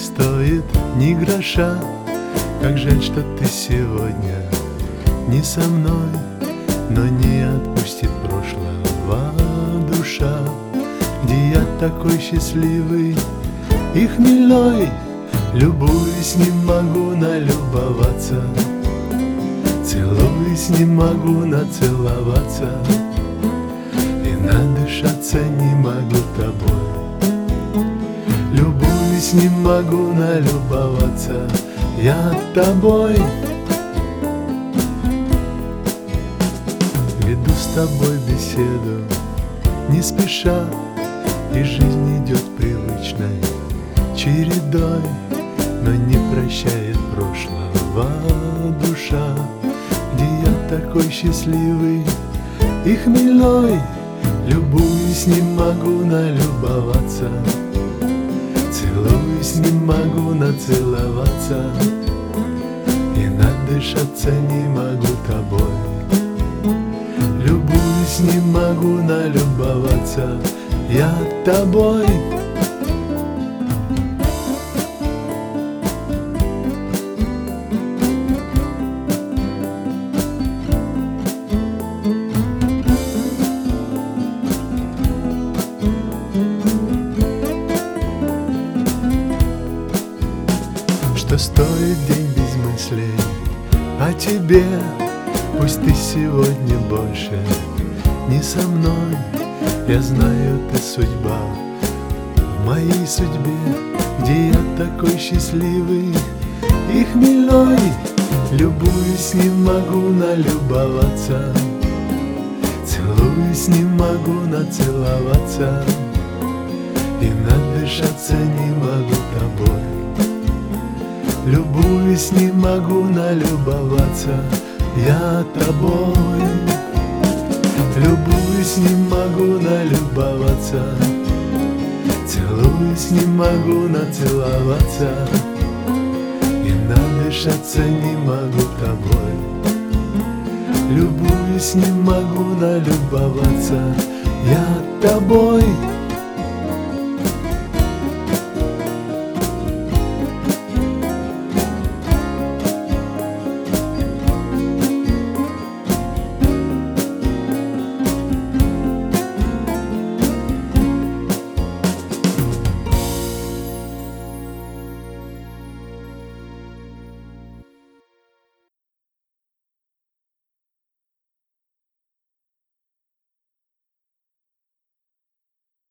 стоит ни гроша. Как жаль, что ты сегодня не со мной Но не отпустит прошлого душа. Где я такой счастливый и хмельной? Любуюсь, не могу налюбоваться. Целуюсь, не могу нацеловаться. И надышаться не могу тобой Любуюсь, не могу налюбоваться. Я тобой. Веду с тобой беседу Не спеша И жизнь идет привычной чередой. Но не прощает прошлого душа Где я такой счастливый и хмельной. Любуюсь, не могу налюбоваться Целуюсь, не могу нацеловаться И надышаться не могу тобой. Любуюсь, не могу налюбоваться Я тобой Что стоит день без мыслей. О тебе Пусть ты сегодня больше не со мной. Я знаю, ты судьба в моей судьбе Где я такой счастливый. И хмельной Любуюсь, не могу налюбоваться. Целуюсь, не могу нацеловаться. И надышаться не могу тобой Любуюсь, не могу налюбоваться. Я тобой. Любуюсь, не могу налюбоваться. Целуюсь, не могу нацеловаться. И надышаться не могу тобой. Любуюсь, не могу налюбоваться. Я тобой